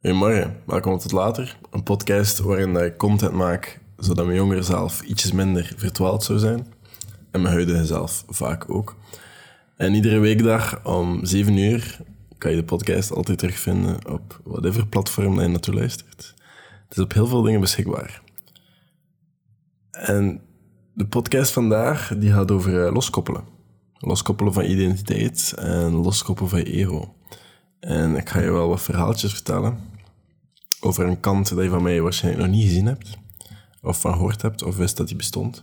Goedemorgen, welkom tot later. Een podcast waarin ik content maak zodat mijn jongere zelf ietsjes minder verdwaald zou zijn. En mijn huidige zelf vaak ook. En iedere weekdag om 7 uur kan je de podcast altijd terugvinden op whatever platform dat je naartoe luistert. Het is op heel veel dingen beschikbaar. En de podcast vandaag die gaat over eh, loskoppelen. Loskoppelen van identiteit en loskoppelen van ego. En ik ga je wel wat verhaaltjes vertellen over een kant dat je van mij waarschijnlijk nog niet gezien hebt, of van gehoord hebt, of wist dat die bestond.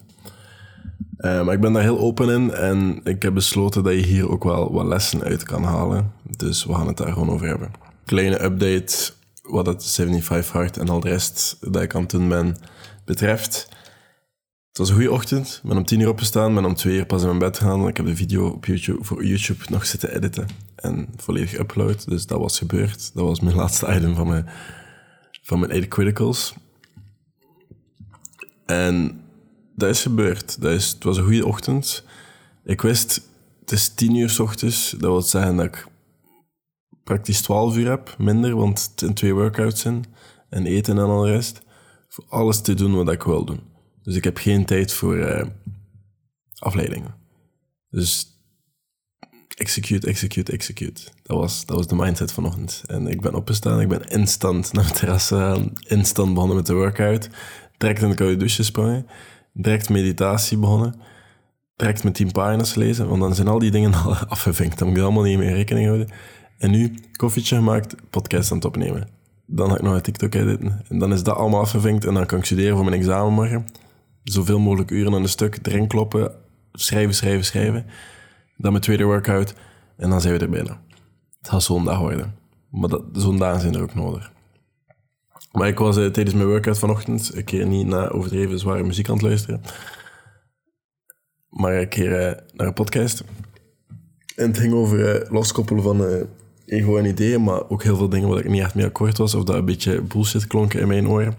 Uh, maar ik ben daar heel open in en ik heb besloten dat je hier ook wel wat lessen uit kan halen. Dus we gaan het daar gewoon over hebben. Kleine update wat het 75 Hard en al de rest dat ik aan het doen ben betreft. Het was een goede ochtend. Ik ben om tien uur opgestaan, ben om twee uur pas in mijn bed gegaan. Ik heb de video op YouTube, voor YouTube nog zitten editen en volledig upload. Dus dat was gebeurd. Dat was mijn laatste item van mijn, van mijn 8 criticals. En dat is gebeurd. Dat is, het was een goede ochtend. Ik wist, het is tien uur s ochtends. Dat wil zeggen dat ik praktisch 12 uur heb, minder, want het zijn twee workouts in. En eten en al de rest. Voor alles te doen wat ik wil doen. Dus ik heb geen tijd voor uh, afleidingen. Dus execute, execute, execute. Dat was, dat was de mindset vanochtend. En ik ben opgestaan, ik ben instant naar het terras gegaan, instant begonnen met de workout. Direct in de koude douche gesprongen, direct meditatie begonnen, direct met tien pagina's lezen, want dan zijn al die dingen al afgevinkt. Dan moet ik allemaal niet meer rekening houden. En nu, koffietje gemaakt, podcast aan het opnemen. Dan ga ik nog een TikTok editen. En dan is dat allemaal afgevinkt en dan kan ik studeren voor mijn examen morgen zoveel mogelijk uren aan een stuk erin kloppen, schrijven, schrijven, schrijven. Dan mijn tweede workout en dan zijn we er bijna. Het gaat zo'n dag worden. Maar zo'n dagen zijn er ook nodig. Maar ik was uh, tijdens mijn workout vanochtend een keer niet naar overdreven zware muziek aan het luisteren. Maar een keer uh, naar een podcast. En het ging over uh, loskoppelen van ego en ideeën, maar ook heel veel dingen waar ik niet echt mee akkoord was. Of dat een beetje bullshit klonk in mijn oren.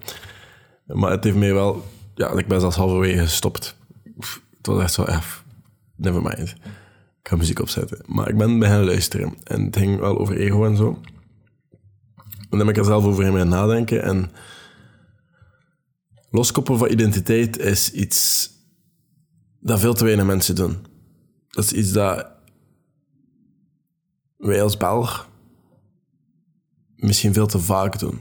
Maar het heeft mij wel ja, ik ben zelfs halverwege gestopt. Het was echt zo, ja, never mind. Ik ga muziek opzetten. Maar ik ben beginnen luisteren. En het ging wel over ego en zo. En dan heb ik er zelf over in nadenken. En loskoppelen van identiteit is iets dat veel te weinig mensen doen. Dat is iets dat wij als Belg misschien veel te vaak doen.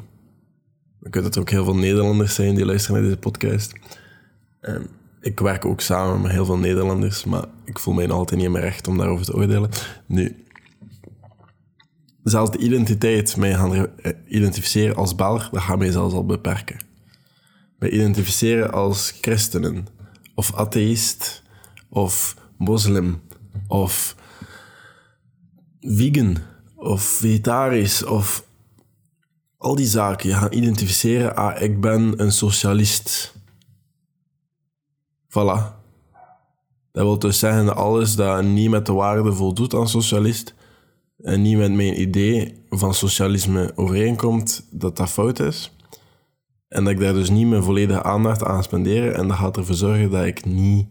Ik weet dat ook heel veel Nederlanders zijn die luisteren naar deze podcast. En ik werk ook samen met heel veel Nederlanders, maar ik voel mij altijd niet in mijn recht om daarover te oordelen. Nu, zelfs de identiteit, mij gaan eh, identificeren als Belg, dat gaat mij zelfs al beperken. Mij identificeren als christenen, of atheïst, of moslim, of vegan, of vegetarisch, of al die zaken. Je gaat identificeren, ah, ik ben een socialist. Voilà. Dat wil dus zeggen dat alles dat niet met de waarde voldoet aan socialist en niet met mijn idee van socialisme overeenkomt, dat dat fout is. En dat ik daar dus niet mijn volledige aandacht aan spenderen. En dat gaat ervoor zorgen dat ik niet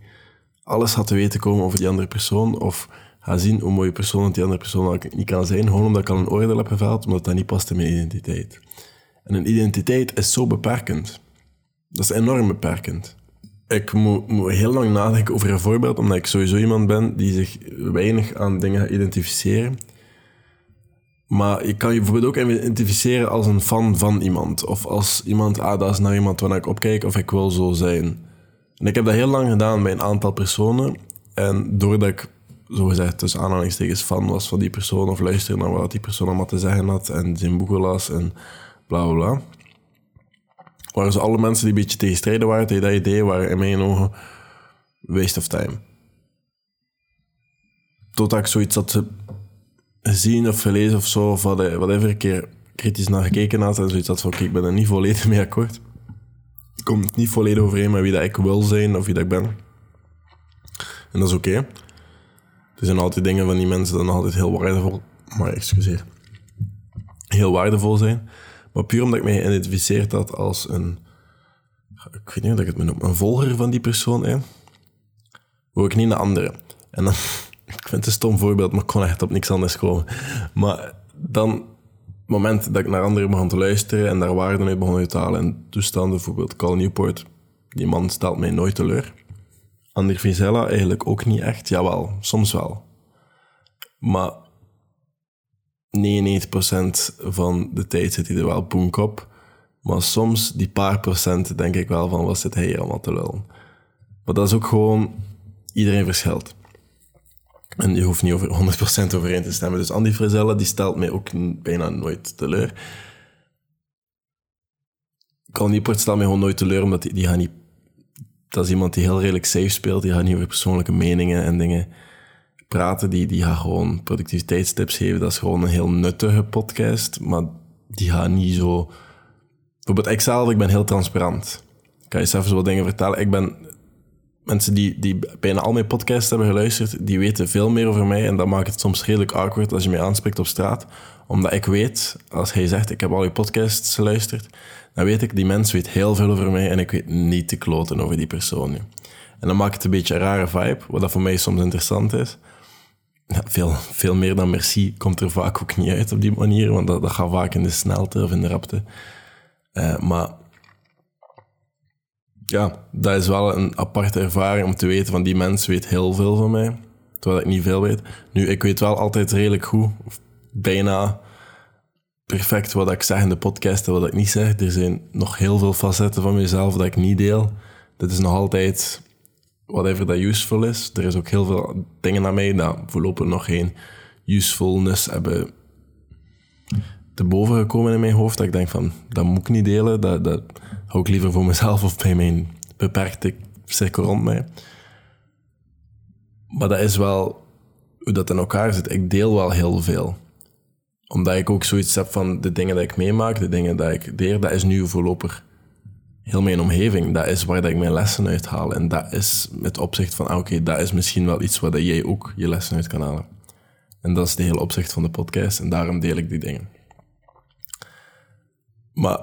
alles had te weten komen over die andere persoon. Of ga zien hoe mooie persoon die andere persoon niet kan zijn. Gewoon omdat ik al een oordeel heb geveld, omdat dat niet past in mijn identiteit. En een identiteit is zo beperkend. Dat is enorm beperkend. Ik moet, heel lang nadenken over een voorbeeld, omdat ik sowieso iemand ben die zich weinig aan dingen gaat identificeren. Maar je kan je bijvoorbeeld ook identificeren als een fan van iemand. Of als iemand, ah, dat is nou iemand waar ik opkijk, of ik wil zo zijn. En ik heb dat heel lang gedaan bij een aantal personen. En doordat ik zogezegd tussen aanhalingstekens fan was van die persoon of luisterde naar wat die persoon allemaal te zeggen had en zijn boeken las en bla bla bla. Waren ze alle mensen die een beetje tegenstrijden waren tegen dat idee, waren in mijn ogen waste of time. Totdat ik zoiets had gezien of gelezen of zo, of wat, whatever, een keer kritisch naar gekeken had en zoiets had van, oké, ik ben er niet volledig mee akkoord. Komt niet volledig overeen met wie dat ik wil zijn of wie dat ik ben. En dat is oké. Er zijn altijd dingen van die mensen die nog altijd heel waardevol... Maar excuseer. Heel waardevol zijn. Maar puur omdat ik mij geïdentificeerd had als een... Ik weet niet hoe ik het me noem. Een volger van die persoon, hè. Ik niet een andere. En dan... Ik vind het een stom voorbeeld, maar ik kon echt op niks anders komen. Maar dan moment dat ik naar anderen begon te luisteren en daar waarden uit begon te halen en toestanden, bijvoorbeeld Cal Newport, die man stelt mij nooit teleur. Ander Vizela eigenlijk ook niet echt. Jawel, soms wel. Maar 99% van de tijd zit hij er wel boenk op. Maar soms, die paar procent, denk ik wel van, wat zit hij hier allemaal te lullen? Maar dat is ook gewoon, iedereen verschilt. En je hoeft niet over 100% overeen te stemmen. Dus Andy Frizella, die stelt mij ook bijna nooit teleur. Cal Newport stelt mij gewoon nooit teleur, omdat die, die niet... Dat is iemand die heel redelijk safe speelt. Die gaat niet over persoonlijke meningen en dingen praten. Die, die gaat gewoon productiviteitstips geven. Dat is gewoon een heel nuttige podcast. Maar die gaat niet zo... Bijvoorbeeld ikzelf, ik ben heel transparant. Ik kan je zelfs wat dingen vertellen. Ik ben mensen die, die bijna al mijn podcasts hebben geluisterd, die weten veel meer over mij. En dat maakt het soms redelijk awkward als je mij aanspreekt op straat. Omdat ik weet, als hij zegt, ik heb al je podcasts geluisterd, dan weet ik, die mens weet heel veel over mij en ik weet niet te kloten over die persoon nu. En dan maakt het een beetje een rare vibe, wat dat voor mij soms interessant is. Ja, veel, veel meer dan merci komt er vaak ook niet uit op die manier, want dat, dat gaat vaak in de snelte of in de rapte. Uh, maar ja, dat is wel een aparte ervaring om te weten van die mens weet heel veel van mij, terwijl ik niet veel weet. Nu, ik weet wel altijd redelijk goed, of bijna perfect wat ik zeg in de podcast en wat ik niet zeg. Er zijn nog heel veel facetten van mezelf dat ik niet deel. Dit is nog altijd whatever dat useful is. Er is ook heel veel dingen aan mij dat voorlopig nog geen usefulness hebben te boven gekomen in mijn hoofd. Dat ik denk van, dat moet ik niet delen. Dat, dat hou ik liever voor mezelf of bij mijn beperkte cirkel rond mij. Maar dat is wel hoe dat in elkaar zit. Ik deel wel heel veel. Omdat ik ook zoiets heb van de dingen dat ik meemaak, de dingen dat ik leer, dat is nu voorlopig heel mijn omgeving. Dat is waar dat ik mijn lessen uithaal. En dat is met opzicht van, ah, oké, dat is misschien wel iets waar dat jij ook je lessen uit kan halen. En dat is de hele opzicht van de podcast. En daarom deel ik die dingen. Maar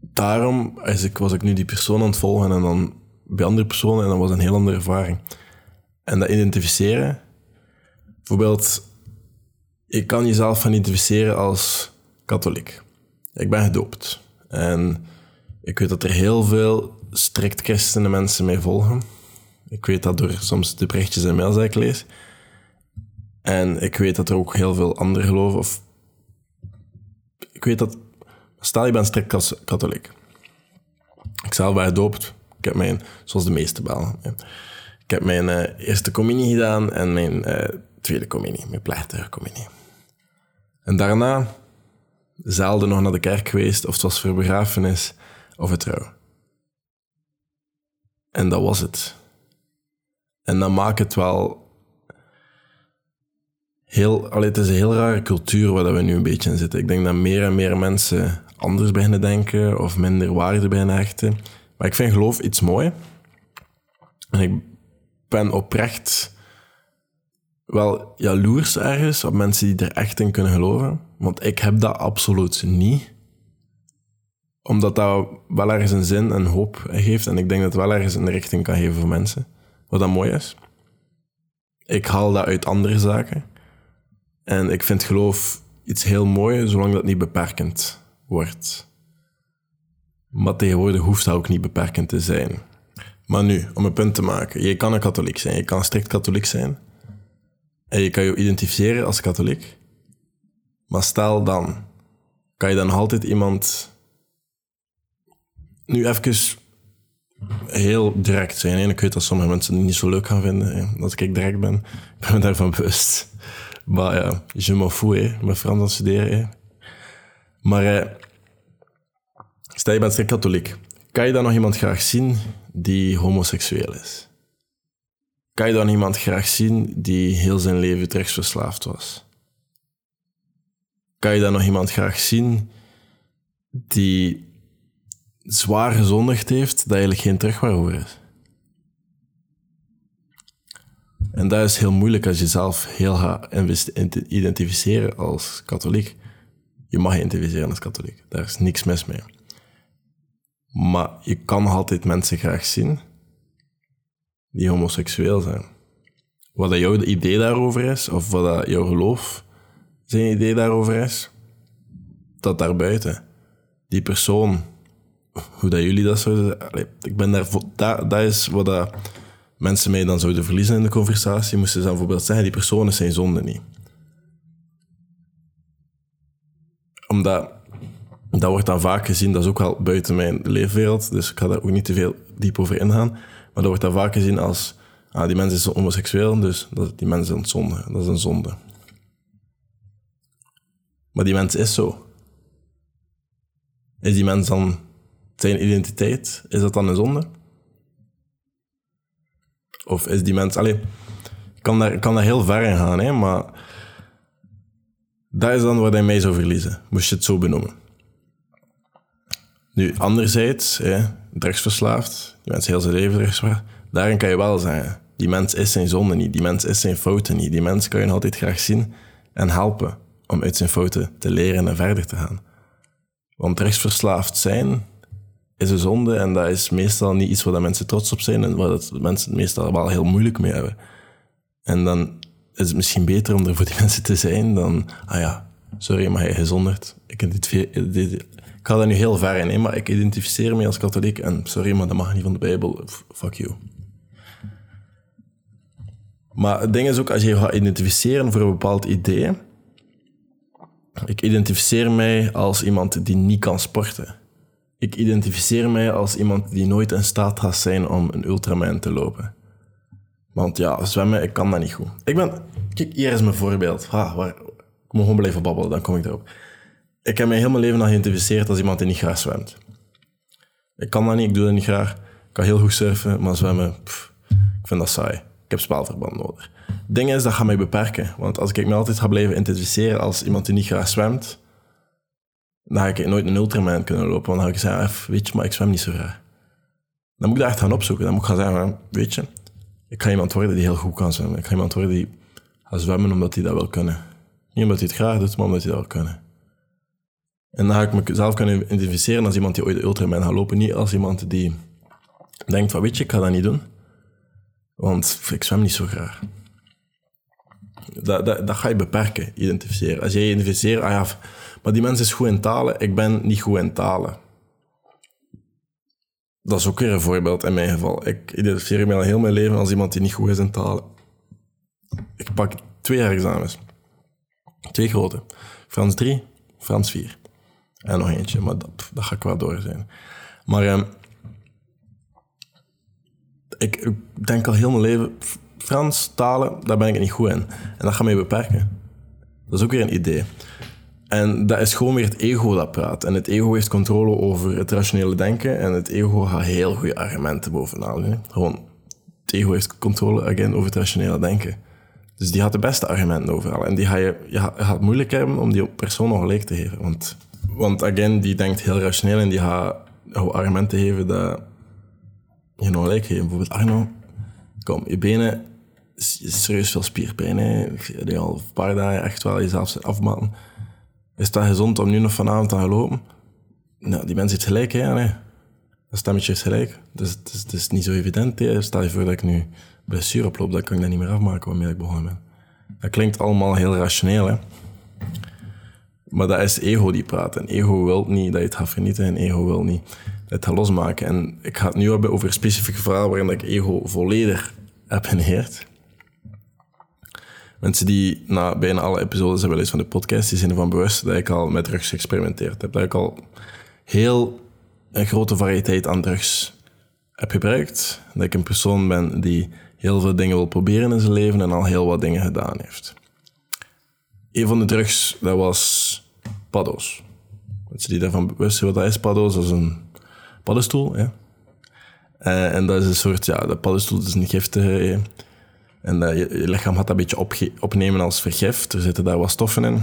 daarom is ik, was ik nu die persoon aan het volgen en dan bij andere personen en dat was een heel andere ervaring. En dat identificeren, bijvoorbeeld, je kan jezelf van identificeren als katholiek. Ik ben gedoopt. En ik weet dat er heel veel strikt christenen mensen mij volgen. Ik weet dat door soms de berichtjes en mails die ik lees. En ik weet dat er ook heel veel andere geloven, of ik weet dat Stel, je bent strikt katholiek. Ik zelf ben gedoopt. Ik heb mijn, zoals de meeste Belgen. Ik heb mijn uh, eerste communie gedaan en mijn uh, tweede communie, mijn plechtige communie. En daarna zelden nog naar de kerk geweest, of het was voor begrafenis of het trouw. En dat was het. En dat maakt het wel heel... Allee, het is een heel rare cultuur waar we nu een beetje in zitten. Ik denk dat meer en meer mensen anders beginnen denken of minder waarde beginnen hechten. Maar ik vind geloof iets mooi. En ik ben oprecht wel jaloers ergens op mensen die er echt in kunnen geloven. Want ik heb dat absoluut niet. Omdat dat wel ergens een zin en hoop geeft. En ik denk dat het wel ergens een richting kan geven voor mensen. Wat dat mooi is. Ik haal dat uit andere zaken. En ik vind geloof iets heel moois, zolang dat niet beperkend wordt. Maar tegenwoordig hoeft dat ook niet beperkend te zijn. Maar nu, om een punt te maken. Je kan een katholiek zijn, je kan strikt katholiek zijn. En je kan je identificeren als katholiek. Maar stel dan, kan je dan altijd iemand... Nu even heel direct zijn. En ik weet dat sommige mensen het niet zo leuk gaan vinden, dat ik direct ben. Ik ben me daarvan bewust. Maar ja, je m'en fous, hè. Met Frans aan Maar eh, stel je bent strikt katholiek. Kan je dan nog iemand graag zien die homoseksueel is? Kan je dan iemand graag zien die heel zijn leven drugsverslaafd was? Kan je dan nog iemand graag zien die zwaar gezondigd heeft, dat eigenlijk geen terugweg over is? En dat is heel moeilijk als je zelf heel gaat identificeren als katholiek. Je mag je identificeren als katholiek. Daar is niks mis mee. Maar je kan altijd mensen graag zien die homoseksueel zijn. Wat jouw idee daarover is, of wat jouw geloof zijn idee daarover is, dat daarbuiten, die persoon, hoe dat jullie dat zouden... Allee, ik ben daar... Dat, dat is wat dat mensen mij dan zouden verliezen in de conversatie. Moesten ze dan bijvoorbeeld zeggen, die persoon is zijn zonde niet. Omdat... Dat wordt dan vaak gezien, dat is ook wel buiten mijn leefwereld, dus ik ga daar ook niet te veel diep over ingaan. Maar dat wordt dan vaak gezien als, ah, die mens is homoseksueel, dus dat, die mens is een zonde. Dat is een zonde. Maar die mens is zo. Is die mens dan zijn identiteit? Is dat dan een zonde? Of is die mens... Allee, ik kan daar, kan daar heel ver in gaan, hè, maar... Dat is dan wat hij mij zou verliezen, moest je het zo benoemen. Nu, anderzijds, hè, drugsverslaafd, die mens heel zijn leven drugsverslaafd, daarin kan je wel zeggen, die mens is zijn zonde niet, die mens is zijn fouten niet, die mens kan je altijd graag zien en helpen om uit zijn fouten te leren en verder te gaan. Want drugsverslaafd zijn is een zonde en dat is meestal niet iets waar mensen trots op zijn en waar mensen meestal wel heel moeilijk mee hebben. En dan is het misschien beter om er voor die mensen te zijn dan, ah ja, sorry, maar hij gezonderd. Ik, ik ga daar nu heel ver in, maar ik identificeer me als katholiek en sorry, maar dat mag niet van de Bijbel. Fuck you. Maar het ding is ook, als je gaat identificeren voor een bepaald idee, ik identificeer mij als iemand die niet kan sporten. Ik identificeer mij als iemand die nooit in staat gaat zijn om een ultraman te lopen. Want ja, zwemmen, ik kan dat niet goed. Ik ben... Kijk, hier is mijn voorbeeld. Ha, waar, ik moet gewoon blijven babbelen, dan kom ik erop. Ik heb mij heel mijn leven al geïdentificeerd als iemand die niet graag zwemt. Ik kan dat niet, ik doe dat niet graag. Ik kan heel goed surfen, maar zwemmen, ik vind dat saai. Ik heb spelverband nodig ding is, dat gaat mij beperken. Want als ik me altijd ga blijven identificeren als iemand die niet graag zwemt, dan ga ik nooit een ultraman kunnen lopen. Want dan ga ik zeggen, weet je, maar ik zwem niet zo graag. Dan moet ik dat echt gaan opzoeken. Dan moet ik gaan zeggen, weet je, ik ga iemand worden die heel goed kan zwemmen. Ik ga iemand worden die gaat zwemmen omdat hij dat wil kunnen. Niet omdat hij het graag doet, maar omdat hij dat wil kunnen. En dan ga ik mezelf kunnen identificeren als iemand die ooit de ultraman gaat lopen. Niet als iemand die denkt van, weet je, ik ga dat niet doen. Want ik zwem niet zo graag. Dat, dat, ga je beperken, identificeren. Als jij identificeert, ah ja, maar die mens is goed in talen, ik ben niet goed in talen. Dat is ook weer een voorbeeld in mijn geval. Ik identificeer me al heel mijn leven als iemand die niet goed is in talen. Ik pak twee examens. Twee grote. Frans 3, Frans 4. En nog eentje, maar dat, dat ga ik wel door zijn. Maar ik, ik denk al heel mijn leven, Frans, talen, daar ben ik niet goed in. En dat gaat mij beperken. Dat is ook weer een idee. En dat is gewoon weer het ego dat praat. En het ego heeft controle over het rationele denken. En het ego gaat heel goede argumenten bovenaan. Gewoon, het ego heeft controle again, over het rationele denken. Dus die gaat de beste argumenten overal. En die ga je, je gaat moeilijk hebben om die persoon nog gelijk te geven. Want, want again, die denkt heel rationeel en die gaat argumenten geven dat je nog gelijk geeft. Bijvoorbeeld, Arno, kom, je benen serieus veel spierpijn. Hè. Je al een paar dagen echt wel jezelf afmatten. Is dat gezond om nu nog vanavond te lopen? Nou, die mens heeft gelijk, hè. Nee. Dat stemmetje is gelijk. Dus het is, niet zo evident. Hè. Stel je voor dat ik nu blessure oploop, dan kan ik dat niet meer afmaken waarmee ik begonnen ben. Dat klinkt allemaal heel rationeel, hè. Maar dat is ego die praat. En ego wil niet dat je het gaat vernieten en ego wil niet dat je het gaat losmaken. En ik ga het nu hebben over specifieke verhalen waarin ik ego volledig heb geneerd. Mensen die na bijna alle episodes hebben gelezen van de podcast, die zijn ervan bewust dat ik al met drugs geëxperimenteerd heb. Dat ik al heel een grote variëteit aan drugs heb gebruikt. Dat ik een persoon ben die heel veel dingen wil proberen in zijn leven en al heel wat dingen gedaan heeft. Een van de drugs, dat was paddo's. Mensen die daarvan bewust zijn wat dat is, paddo's, dat is een paddenstoel. Ja. Uh, en dat is een soort, ja, de paddenstoel is een giftige en dat je, lichaam gaat dat een beetje opnemen als vergif. Er zitten daar wat stoffen in,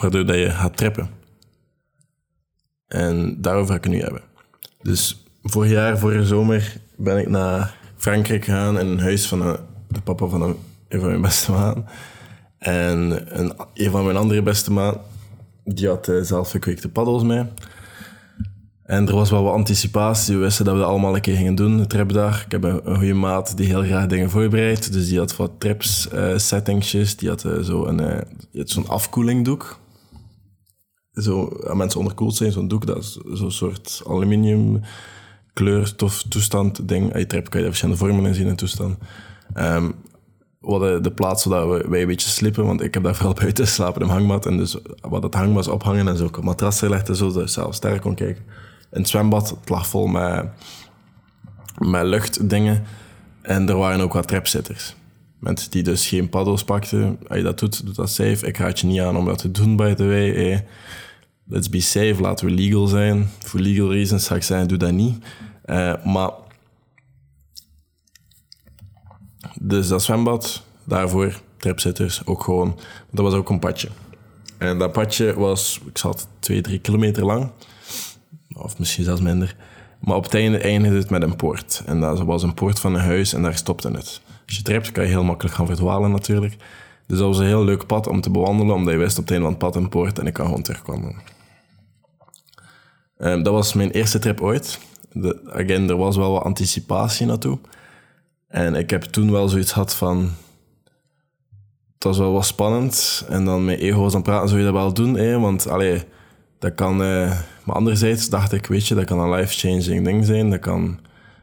waardoor dat je gaat trippen. En daarover ga ik het nu hebben. Dus vorig jaar, vorige zomer, ben ik naar Frankrijk gegaan in een huis van de papa van een, van mijn beste maat. En een, een van mijn andere beste maat, die had uh, zelf gekweekte paddels mee. En er was wel wat anticipatie. We wisten dat we dat allemaal een keer gingen doen, de trip daar. Ik heb een, goede maat die heel graag dingen voorbereidt. Dus die had wat trips, uh, settingsjes. Die had uh, zo een, uh, zo'n afkoelingdoek. zo, mensen onderkoeld zijn, zo'n doek, dat is zo'n soort aluminium kleurstof toestand ding. Uit trap kan je verschillende vormen in zien en toestand. Um, we hadden de plaats zodat we, wij een beetje slippen, want ik heb daar vooral buiten slapen in hangmat. En dus wat het hangmat ophangen en zo op matrassen gelegd en zo, dat je zelf sterk kon kijken. In het zwembad, het lag vol met, met luchtdingen. En er waren ook wat trapzitters. Mensen die dus geen paddels pakten. Als je dat doet, doe dat safe. Ik raad je niet aan om dat te doen, by the way. Eh, let's be safe, laten we legal zijn. Voor legal reasons zou ik zeggen, doe dat niet. Uh, maar... Dus dat zwembad, daarvoor trapzitters, ook gewoon... Dat was ook een padje. En dat padje was, ik zat twee, drie kilometer lang. Of misschien zelfs minder. Maar op het einde eindigde het met een poort. En dat was een poort van een huis en daar stopte het. Als je trapt, kan je heel makkelijk gaan verdwalen natuurlijk. Dus dat was een heel leuk pad om te bewandelen, omdat je wist op het einde van het pad een poort en ik kan gewoon terugkomen. Um, dat was mijn eerste trip ooit. De, again, er was wel wat anticipatie naartoe. En ik heb toen wel zoiets gehad van... Het was wel wat spannend. En dan met ego was aan praten, zou je dat wel doen? Want, allee, dat kan... Uh, maar anderzijds dacht ik, weet je, dat kan een life-changing ding zijn. Dat kan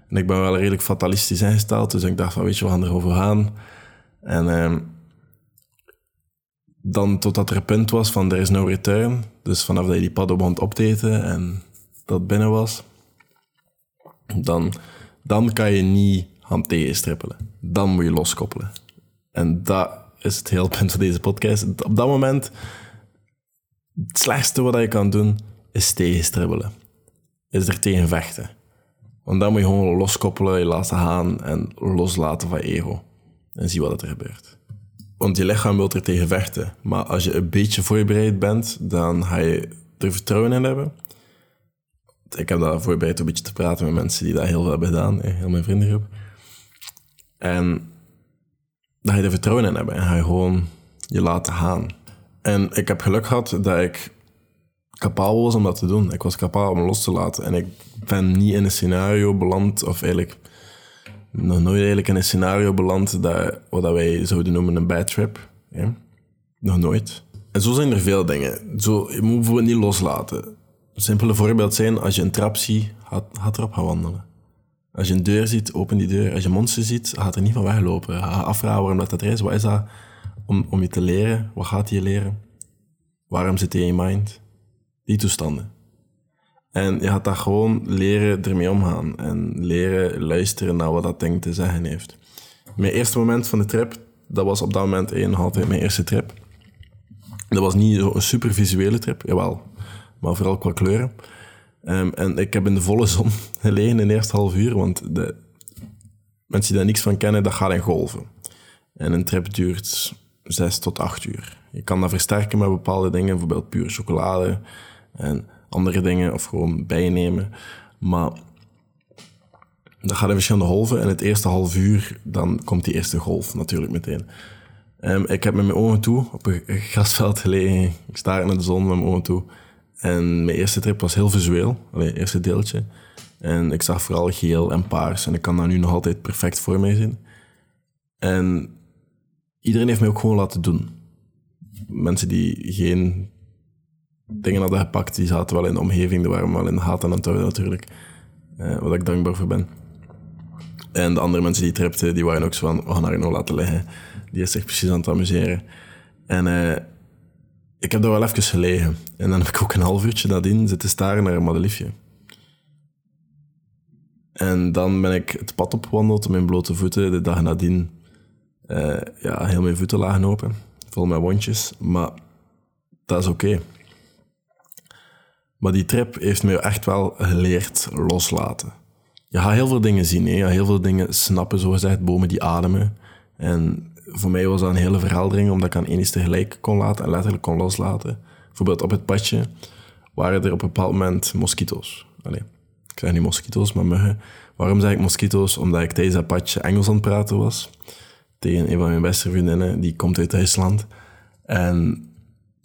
en ik ben wel redelijk fatalistisch ingesteld, dus ik dacht van, weet je, we gaan erover gaan. En uh, dan totdat er een punt was van, er is no return. Dus vanaf dat je die padden begon op te eten en dat binnen was, dan, dan kan je niet gaan tegenstrippelen. Dan moet je loskoppelen. En dat is het hele punt van deze podcast. Op dat moment, het slechtste wat je kan doen, is tegenstribbelen. Is er tegen vechten. Want dan moet je gewoon loskoppelen, je laten gaan en loslaten van ego. En zie wat er gebeurt. Want je lichaam wil er tegen vechten. Maar als je een beetje voorbereid bent, dan ga je er vertrouwen in hebben. Ik heb daar voorbereid een beetje te praten met mensen die dat heel veel hebben gedaan. Heel mijn vriendengroep. En dan ga je er vertrouwen in hebben. En ga je gewoon je laten gaan. En ik heb geluk gehad dat ik capabel was om dat te doen. Ik was capabel om los te laten. En ik ben niet in een scenario beland, of eigenlijk nog nooit eigenlijk in een scenario beland dat, wat wij zouden noemen een bad trip. Ja? Nog nooit. En zo zijn er veel dingen. Zo, je moet niet loslaten. Een simpele voorbeeld zijn, als je een trap ziet, gaat, erop gaan wandelen. Als je een deur ziet, open die deur. Als je monster ziet, gaat er niet van weglopen. Ga afvragen waarom dat, dat er is. Wat is dat om, om je te leren? Wat gaat je leren? Waarom zit hij in je mind? Die toestanden. En je gaat dat gewoon leren ermee omgaan en leren luisteren naar wat dat ding te zeggen heeft. Mijn eerste moment van de trip, dat was op dat moment één altijd mijn eerste trip. Dat was niet een super visuele trip, jawel, maar vooral qua kleuren. Um, en ik heb in de volle zon gelegen in eerste half uur, want de mensen die daar niks van kennen, dat gaat in golven. En een trip duurt zes tot acht uur. Je kan dat versterken met bepaalde dingen, bijvoorbeeld puur chocolade en andere dingen of gewoon bijnemen. Maar dat gaat in verschillende golven. En het eerste half uur, dan komt die eerste golf natuurlijk meteen. Um, ik heb met mijn ogen toe op een grasveld gelegen. Ik sta in de zon met mijn ogen toe. En mijn eerste trip was heel visueel, het eerste deeltje. En ik zag vooral geel en paars. En ik kan dat nu nog altijd perfect voor mij zien. En iedereen heeft mij ook gewoon laten doen. Mensen die geen dingen hadden gepakt, die zaten wel in de omgeving, die waren wel in de gaten aan het houden natuurlijk. Uh, wat ik dankbaar voor ben. En de andere mensen die tripten, die waren ook zo van, we gaan haar nou laten liggen. Die is zich precies aan het amuseren. En uh, ik heb daar wel even gelegen. En dan heb ik ook een half uurtje nadien zitten staren naar een madeliefje. En dan ben ik het pad opgewandeld met mijn blote voeten. De dag nadien, uh, ja, heel mijn voeten lagen open. Vol met wondjes. Maar dat is oké. Maar die trip heeft me echt wel geleerd loslaten. Je gaat heel veel dingen zien, hè? heel veel dingen snappen, zogezegd, bomen die ademen. En voor mij was dat een hele verheldering, omdat ik aan één tegelijk kon laten en letterlijk kon loslaten. Bijvoorbeeld op het padje waren er op een bepaald moment mosquito's. Allee, ik zeg niet mosquito's, maar muggen. Waarom zeg ik mosquito's? Omdat ik tijdens dat padje Engels aan het praten was. Tegen een van mijn beste vriendinnen, die komt uit IJsland. En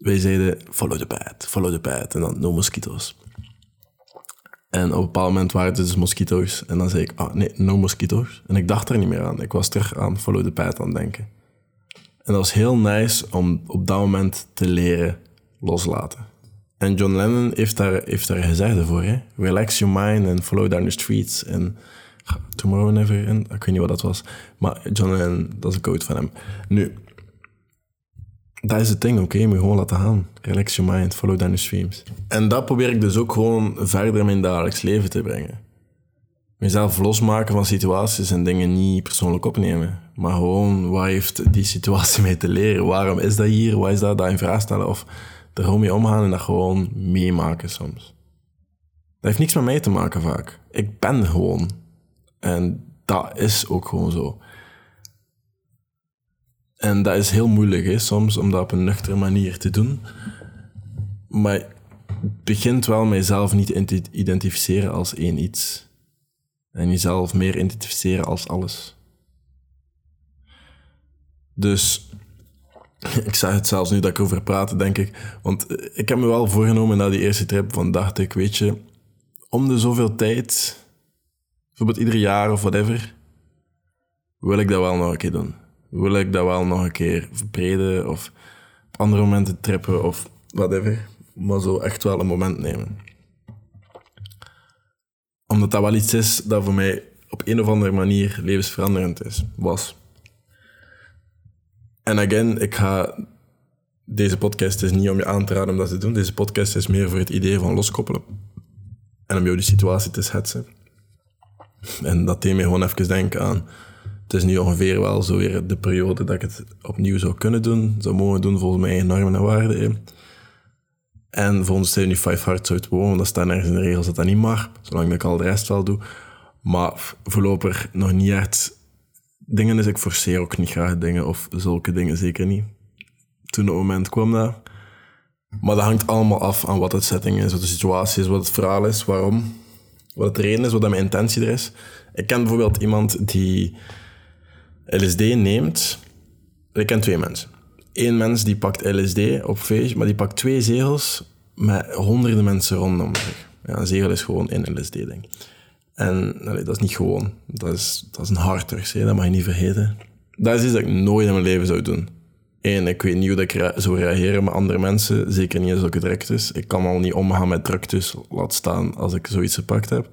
wij zeiden follow the pad, follow the pad. En dan no mosquito's. En op een bepaald moment waren het dus mosquito's. En dan zei ik, ah nee, no mosquito's. En ik dacht er niet meer aan. Ik was terug aan follow the pad aan het denken. En dat was heel nice om op dat moment te leren loslaten. En John Lennon heeft daar, heeft daar gezegd voor, hè? Relax your mind and follow down the streets. En Tomorrow Never End, ik weet niet wat dat was. Maar John Lennon, dat is een quote van hem. Nu, dat is het ding, oké, okay? moet gewoon laten gaan. Relax your mind, follow down the streams. En dat probeer ik dus ook gewoon verder in mijn dagelijks leven te brengen. Mezelf losmaken van situaties en dingen niet persoonlijk opnemen. Maar gewoon, wat heeft die situatie mee te leren? Waarom is dat hier? Wat is dat? Dat in vraag stellen of er gewoon mee omgaan en dat gewoon meemaken soms. Dat heeft niks met mij te maken vaak. Ik ben gewoon. En dat is ook gewoon zo. En dat is heel moeilijk hè, soms om dat op een nuchtere manier te doen. Maar het begint wel mijzelf niet te identificeren als één iets. En jezelf meer identificeren als alles. Dus ik zeg het zelfs nu dat ik over praat, denk ik. Want ik heb me wel voorgenomen na die eerste trip van dacht ik, weet je, om de zoveel tijd, bijvoorbeeld ieder jaar of whatever, wil ik dat wel nog een keer doen. Wil ik dat wel nog een keer verbreden of op andere momenten trippen of whatever. Maar zo echt wel een moment nemen. Omdat dat wel iets is dat voor mij op een of andere manier levensveranderend is, was. En again, ik ga. Deze podcast is niet om je aan te raden om dat te doen. Deze podcast is meer voor het idee van loskoppelen. En om jou die situatie te schetsen. En dat deed mij gewoon even denken aan. Het is nu ongeveer wel zo weer de periode dat ik het opnieuw zou kunnen doen. Zou mogen doen volgens mijn normen en waarden. En volgens 75 hard zou het wonen. Dat staat nergens in de regels dat dat niet mag. Zolang ik al de rest wel doe. Maar voorlopig nog niet echt dingen is, ik forceer ook niet graag dingen of zulke dingen zeker niet. Toen het moment kwam dat. Maar dat hangt allemaal af aan wat het setting is, wat de situatie is, wat het verhaal is, waarom, wat de reden is, wat mijn intentie er is. Ik ken bijvoorbeeld iemand die LSD neemt. Ik ken twee mensen. Eén mens die pakt LSD op feest, maar die pakt twee zegels met honderden mensen rondom zich. Ja, een zegel is gewoon één LSD, denk ik. En dat is niet gewoon. Dat is, dat is een harddrugs, dat mag je niet vergeten. Dat is iets dat ik nooit in mijn leven zou doen. Eén, ik weet niet hoe ik zou reageren met andere mensen. Zeker niet als ik het. Ik kan al niet omgaan met druktes, laat staan als ik zoiets gepakt heb.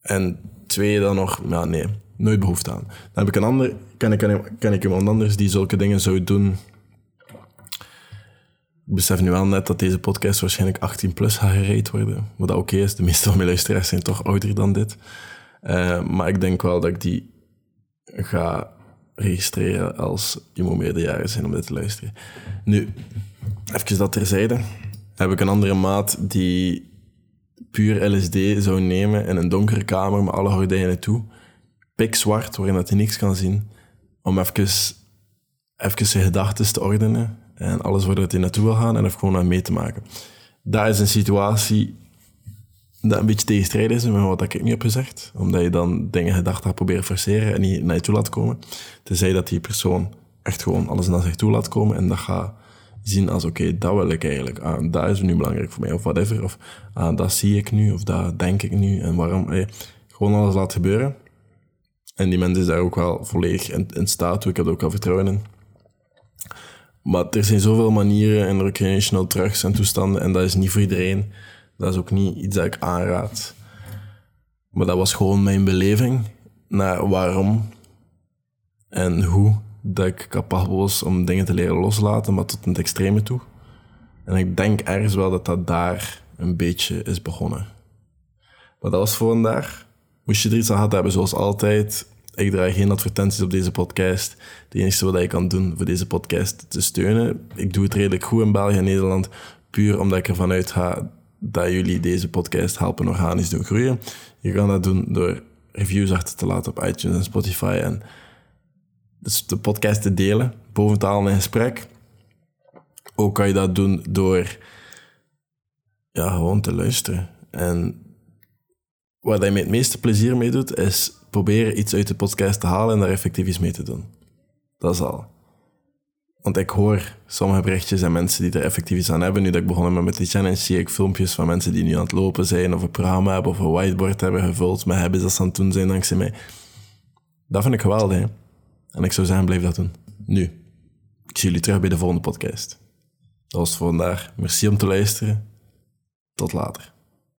En twee, dan nog, ja, nee, nooit behoefte aan. Dan heb ik een ander, ken ik, ken ik iemand anders die zulke dingen zou doen ik besef nu wel net dat deze podcast waarschijnlijk 18 plus gaat gereed worden. Wat oké is. De meeste van mijn luisteraars zijn toch ouder dan dit. Uh, maar ik denk wel dat ik die ga registreren als die moet meerderjarig zijn om dit te luisteren. Nu, even dat terzijde. Heb ik een andere maat die puur LSD zou nemen in een donkere kamer met alle gordijnen toe. Pikzwart, waarin dat hij niks kan zien. Om even, even zijn gedachten te ordenen en alles waar hij naartoe wil gaan en even gewoon aan mee te maken. Dat is een situatie dat een beetje tegenstrijdig is met wat ik nu heb gezegd. Omdat je dan dingen gedacht gaat proberen forceren en niet naar je toe laat komen. Tenzij dat die persoon echt gewoon alles naar zich toe laat komen en dat gaat zien als oké, dat wil ik eigenlijk. Ah, dat is nu belangrijk voor mij of whatever. Of ah, dat zie ik nu of dat denk ik nu en waarom. Eh, gewoon alles laat gebeuren. En die mensen is daar ook wel volledig in, in staat. Ik heb er ook al vertrouwen in. Maar er zijn zoveel manieren in recreational drugs en toestanden en dat is niet voor iedereen. Dat is ook niet iets dat ik aanraad. Maar dat was gewoon mijn beleving naar waarom en hoe dat ik capabel was om dingen te leren loslaten, maar tot het extreme toe. En ik denk ergens wel dat dat daar een beetje is begonnen. Maar dat was voor vandaag. Moest je er iets aan gehad hebben, zoals altijd, ik draag geen advertenties op deze podcast. Het enige wat ik kan doen voor deze podcast te steunen. Ik doe het redelijk goed in België en Nederland. Puur omdat ik ervan uitga dat jullie deze podcast helpen organisch doen groeien. Je kan dat doen door reviews achter te laten op iTunes en Spotify. En dus de podcast te delen, boven in gesprek. Ook kan je dat doen door ja, gewoon te luisteren. En wat hij met het meeste plezier mee doet, is proberen iets uit de podcast te halen en daar effectief iets mee te doen. Dat is al. Want ik hoor sommige berichtjes en mensen die er effectief iets aan hebben. Nu dat ik begonnen ben met die challenge, zie ik filmpjes van mensen die nu aan het lopen zijn, of een programma hebben, of een whiteboard hebben gevuld, maar hebben ze dat aan het doen zijn dankzij mij. Dat vind ik geweldig, hè? En ik zou zeggen, blijf dat doen. Nu. Ik zie jullie terug bij de volgende podcast. Dat was het voor vandaag. Merci om te luisteren. Tot later.